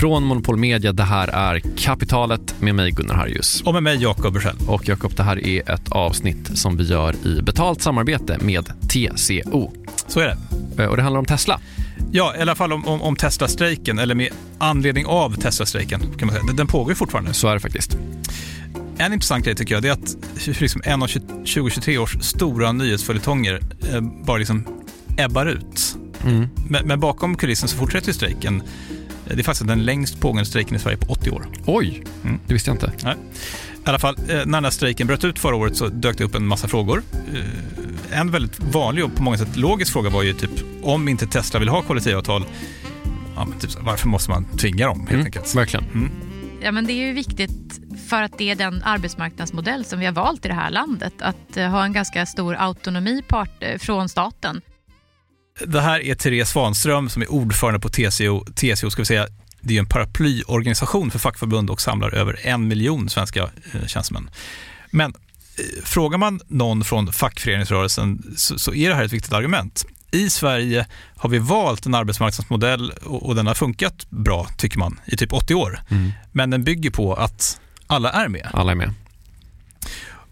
Från Monopol Media, det här är Kapitalet med mig Gunnar Harjus. Och med mig Jakob Bursell. Och Jakob, det här är ett avsnitt som vi gör i betalt samarbete med TCO. Så är det. Eh, och det handlar om Tesla. Ja, i alla fall om, om, om Tesla-strejken, eller med anledning av Tesla-strejken. Kan man säga. Den, den pågår ju fortfarande. Så är det faktiskt. En intressant grej tycker jag, det är att liksom en av 2023 års stora nyhetsföljetonger eh, bara liksom ebbar ut. Mm. Men, men bakom kulissen så fortsätter strejken. Det är faktiskt den längst pågående strejken i Sverige på 80 år. Oj, Mm. det visste jag inte. Nej. I alla fall, eh, när den här strejken bröt ut förra året så dök det upp en massa frågor. Eh, En väldigt vanlig och på många sätt logisk fråga var ju typ om inte Tesla vill ha kollektivavtal, ja, men typ, varför måste man tvinga dem helt Mm, enkelt? Verkligen. Ja, men det är ju viktigt för att det är den arbetsmarknadsmodell som vi har valt i det här landet. Att eh, ha en ganska stor autonomi part, från staten. Det här är Therese Svanström som är ordförande på TCO. TCO ska vi säga, det är en paraplyorganisation för fackförbund och samlar över en miljon svenska eh, tjänstemän. Men eh, frågar man någon från fackföreningsrörelsen så, så är det här ett viktigt argument. I Sverige har vi valt en arbetsmarknadsmodell och, och den har funkat bra, tycker man, i typ 80 år. Mm. Men den bygger på att alla är med. Alla är med.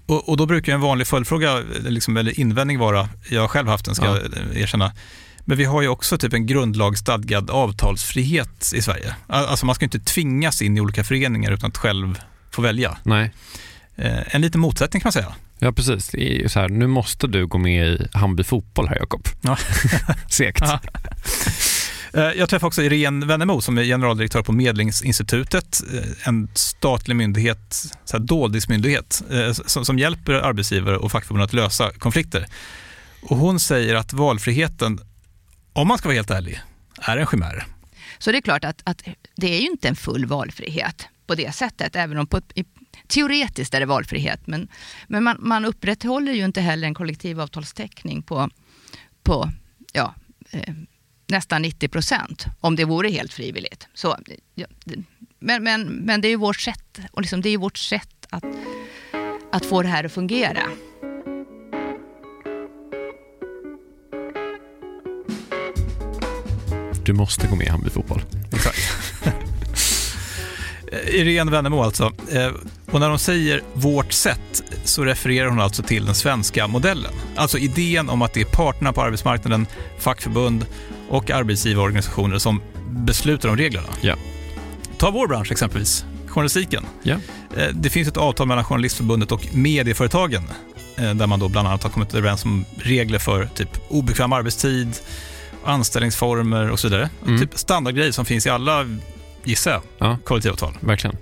Och, och då brukar en vanlig följdfråga, liksom, eller invändning vara, jag har själv haft den ska Ja. jag erkänna, men vi har ju också typ en grundlagsstadgad avtalsfrihet i Sverige. Al- Alltså man ska inte tvingas in i olika föreningar utan att själv få välja. Nej. Eh, en liten motsättning kan man säga. Ja, precis. Så här, nu måste du gå med i Hammarby fotboll här, Jakob. Ja. Segt. Eh, jag träffade också Irene Wennemo som är generaldirektör på Medlingsinstitutet, eh, en statlig myndighet, så här doldismyndighet, eh, som, som hjälper arbetsgivare och fackförbund att lösa konflikter. Och hon säger att valfriheten, om man ska vara helt ärlig, är en chimär. Så det är klart att, att det är ju inte en full valfrihet på det sättet, även om på, i, teoretiskt är det valfrihet. Men, men man, man upprätthåller ju inte heller en kollektivavtalstäckning på, på ja, eh, nästan 90 procent, om det vore helt frivilligt. Så, ja, men, men, men det är ju vårt sätt, och liksom, det är vårt sätt att, att få det här att fungera. Du måste gå med i Hammarby fotboll. Exakt. Irene Wennemo alltså. Eh, Och när hon säger vårt sätt så refererar hon alltså till den svenska modellen. Alltså idén om att det är parterna på arbetsmarknaden, fackförbund och arbetsgivarorganisationer som beslutar om reglerna. Ja. Ta vår bransch exempelvis, journalistiken. Ja. Eh, Det finns ett avtal mellan Journalistförbundet och medieföretagen eh, där man då bland annat har kommit överens om regler för typ obekväm arbetstid, anställningsformer och så vidare. Mm. Typ standardgrejer som finns i alla, gissar jag, Ja, kollektivavtal. verkligen.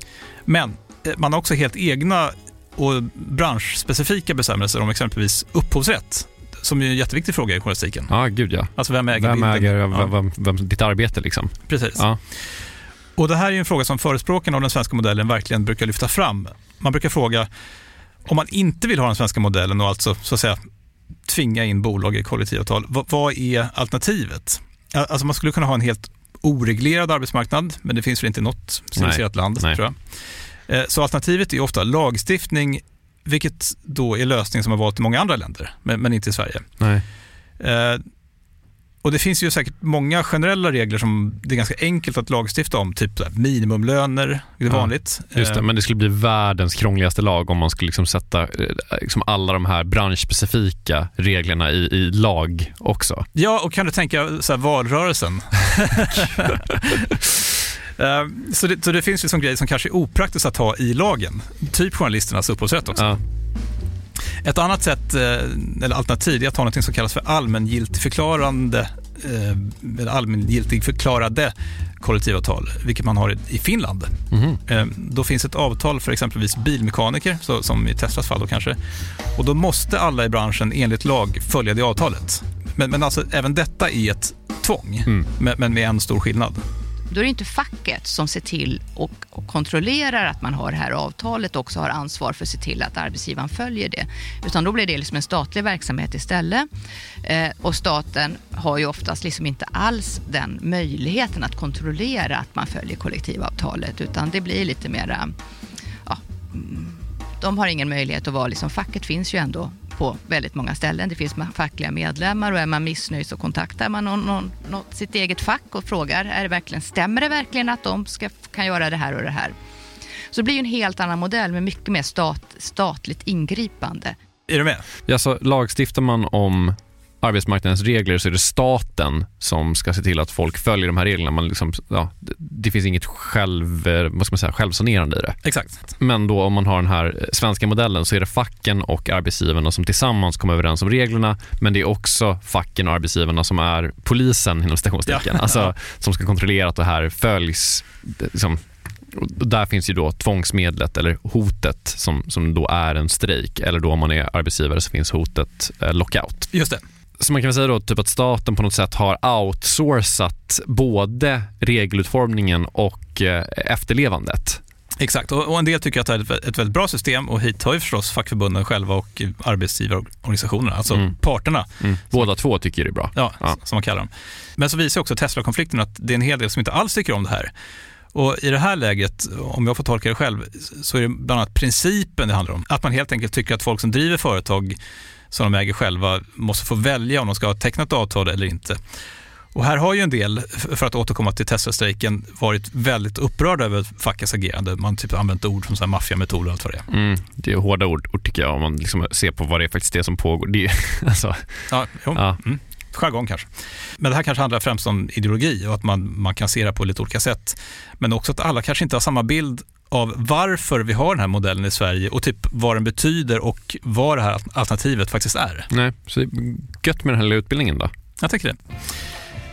Men eh, man har också helt egna och branschspecifika bestämmelser om exempelvis upphovsrätt, som är en jätteviktig fråga i journalistiken. Ja, gud ja. Alltså vem äger Vem äger vem, vem, vem, ditt arbete liksom? precis. Ja. Och det här är en fråga som förespråkarna av den svenska modellen verkligen brukar lyfta fram. Man brukar fråga om man inte vill ha den svenska modellen och alltså så att säga tvinga in bolag i kollektivavtal, vad, vad är alternativet? Alltså man skulle kunna ha en helt oreglerad arbetsmarknad, men det finns väl inte i något civiliserat land, Nej. tror jag. Eh, Så alternativet är ofta lagstiftning, vilket då är lösning som har valt i många andra länder, men, men inte i Sverige. Nej. Eh, och det finns ju säkert många generella regler som det är ganska enkelt att lagstifta om, typ minimumlöner, det är Ja, vanligt. Just det, Eh, men det skulle bli världens krångligaste lag om man skulle liksom sätta eh, liksom alla de här branschspecifika reglerna i, i lag också. Ja, och kan du tänka så här, valrörelsen? Eh, så, det, så det finns liksom grejer som kanske är opraktiskt att ha i lagen, typ journalisternas upphovsrätt också. Ja. Ett annat sätt, eh, eller alternativ, är att ha något som kallas för allmängiltigförklarande eh, eller allmängiltigförklarade kollektivavtal, vilket man har i- Finland. Eh, Då finns ett avtal för exempelvis bilmekaniker, så, som i Teslas fall då kanske. Och då måste alla i branschen enligt lag följa det avtalet. Men, men alltså, även detta är ett tvång, Mm. men, men med en stor skillnad. Då är det inte facket som ser till och, och kontrollerar att man har det här avtalet och också har ansvar för att se till att arbetsgivaren följer det. Utan då blir det liksom en statlig verksamhet istället. Eh, och staten har ju oftast liksom inte alls den möjligheten att kontrollera att man följer kollektivavtalet. Utan det blir lite mera... Ja, mm, de har ingen möjlighet att vara... Liksom, facket finns ju ändå på väldigt många ställen. Det finns fackliga medlemmar och är man missnöjd så kontaktar man någon, någon, någon, sitt eget fack och frågar, är det verkligen, stämmer det verkligen att de ska, kan göra det här och det här? Så det blir ju en helt annan modell med mycket mer stat, statligt ingripande. Är du med? Ja, så lagstiftar man om arbetsmarknadens regler så är det staten som ska se till att folk följer de här reglerna. Man liksom, ja, det finns inget själv, eh, vad ska man säga, självsanerande i det. Exakt. Men då om man har den här svenska modellen så är det facken och arbetsgivarna som tillsammans kommer överens om reglerna. Men det är också facken och arbetsgivarna som är polisen inom stationstecken. Ja. Alltså, som ska kontrollera att det här följs. Liksom, och där finns ju då tvångsmedlet eller hotet som, som då är en strejk. Eller då om man är arbetsgivare så finns hotet eh, lockout. Just det. Så man kan väl säga då typ att staten på något sätt har outsourcat både regelutformningen och eh, efterlevandet. Exakt, och, en del tycker att det är ett, väldigt bra system och hit har ju förstås fackförbunden själva och arbetsgivarorganisationerna, alltså mm. parterna. Mm. Båda två tycker det är bra. Ja, ja, som man kallar dem. Men så visar också Tesla-konflikten att det är en hel del som inte alls tycker om det här. Och I det här läget, om jag får tolka det själv, så är det bland annat principen det handlar om. Att man helt enkelt tycker att folk som driver företag som de äger själva måste få välja om de ska ha tecknat avtal eller inte. Och här har ju en del, för att återkomma till Tesla-strejken, varit väldigt upprörda över fackets agerande. Man typ använt ord som maffiametod och allt vad det är. Mm, det är hårda ord, ord tycker jag, om man liksom ser på vad det är faktiskt det som pågår. Det är, alltså, ja, jo. ja. Mm. Jargong kanske. Men det här kanske handlar främst om ideologi och att man, man kan se det på lite olika sätt. Men också att alla kanske inte har samma bild av varför vi har den här modellen i Sverige och typ vad den betyder och vad det här alternativet faktiskt är. Nej, så gött med den här lilla utbildningen då. Jag tycker det.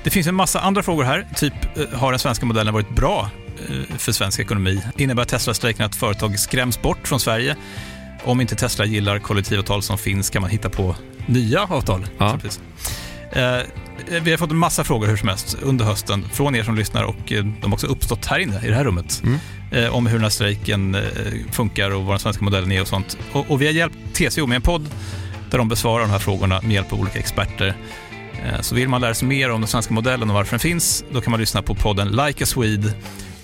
Det finns en massa andra frågor här, typ eh, har den svenska modellen varit bra eh, för svensk ekonomi? Innebär Tesla-strejken att företag skräms bort från Sverige? Om inte Tesla gillar kollektivavtal som finns kan man hitta på nya avtal. Ja. Eh, vi har fått en massa frågor hur som helst under hösten från er som lyssnar och de har också uppstått här inne i det här rummet. Mm eh, om hur den här strejken eh, funkar och vad den svenska modellen är och sånt. Och, och vi har hjälpt TCO med en podd där de besvarar de här frågorna med hjälp av olika experter. Eh, så vill man lära sig mer om den svenska modellen och varför den finns, då kan man lyssna på podden Like a Swede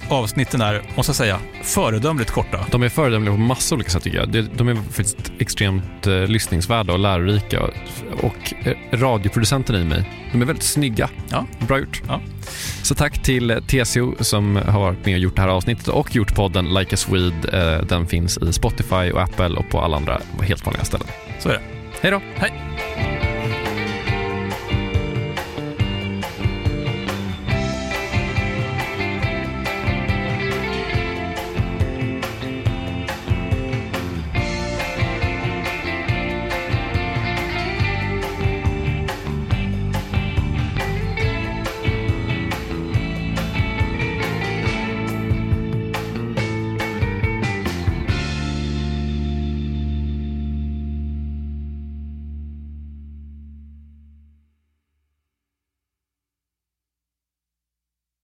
avsnitten är, måste jag säga, föredömligt korta. De är föredömliga på massa olika sätt tycker jag. De är faktiskt extremt eh, lyssningsvärda och lärorika. Och eh, radioproducenterna i mig, de är väldigt snygga. Ja. Bra gjort. Ja. Så tack till eh, TCO som har varit med och gjort det här avsnittet och gjort podden Like a Swede. Eh, den finns i Spotify och Apple och på alla andra helt vanliga ställen. Så är det. Hej då. Hej.